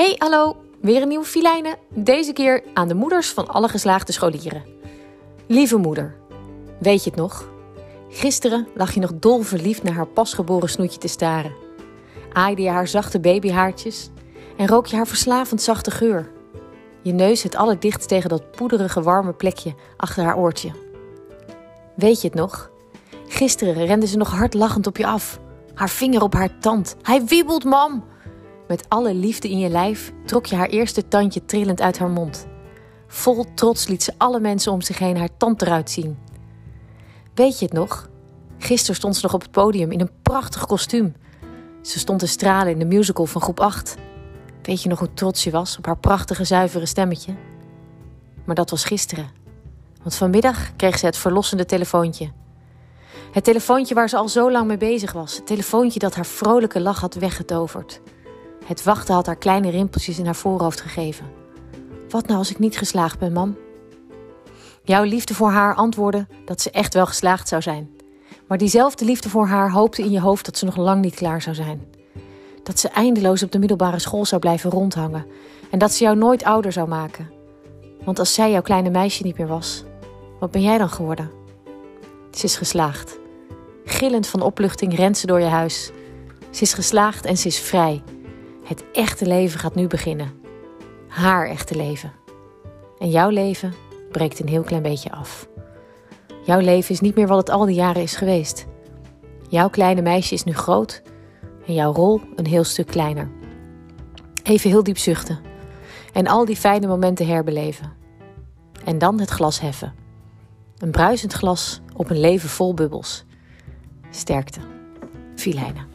Hey, hallo, weer een nieuwe filijnen. Deze keer aan de moeders van alle geslaagde scholieren. Lieve moeder, weet je het nog? Gisteren lag je nog dol verliefd naar haar pasgeboren snoetje te staren. Aaide je haar zachte babyhaartjes en rook je haar verslavend zachte geur. Je neus het allerdichtst tegen dat poederige warme plekje achter haar oortje. Weet je het nog? Gisteren rende ze nog hard lachend op je af. Haar vinger op haar tand. Hij wiebelt, mam! Met alle liefde in je lijf trok je haar eerste tandje trillend uit haar mond. Vol trots liet ze alle mensen om zich heen haar tand eruit zien. Weet je het nog? Gisteren stond ze nog op het podium in een prachtig kostuum. Ze stond te stralen in de musical van groep 8. Weet je nog hoe trots je was op haar prachtige, zuivere stemmetje? Maar dat was gisteren. Want vanmiddag kreeg ze het verlossende telefoontje. Het telefoontje waar ze al zo lang mee bezig was. Het telefoontje dat haar vrolijke lach had weggetoverd. Het wachten had haar kleine rimpeltjes in haar voorhoofd gegeven. Wat nou als ik niet geslaagd ben, mam? Jouw liefde voor haar antwoordde dat ze echt wel geslaagd zou zijn. Maar diezelfde liefde voor haar hoopte in je hoofd dat ze nog lang niet klaar zou zijn. Dat ze eindeloos op de middelbare school zou blijven rondhangen en dat ze jou nooit ouder zou maken. Want als zij jouw kleine meisje niet meer was, wat ben jij dan geworden? Ze is geslaagd. Gillend van opluchting rent ze door je huis. Ze is geslaagd en ze is vrij. Het echte leven gaat nu beginnen. Haar echte leven. En jouw leven breekt een heel klein beetje af. Jouw leven is niet meer wat het al die jaren is geweest. Jouw kleine meisje is nu groot en jouw rol een heel stuk kleiner. Even heel diep zuchten en al die fijne momenten herbeleven. En dan het glas heffen. Een bruisend glas op een leven vol bubbels. Sterkte. Filijnen.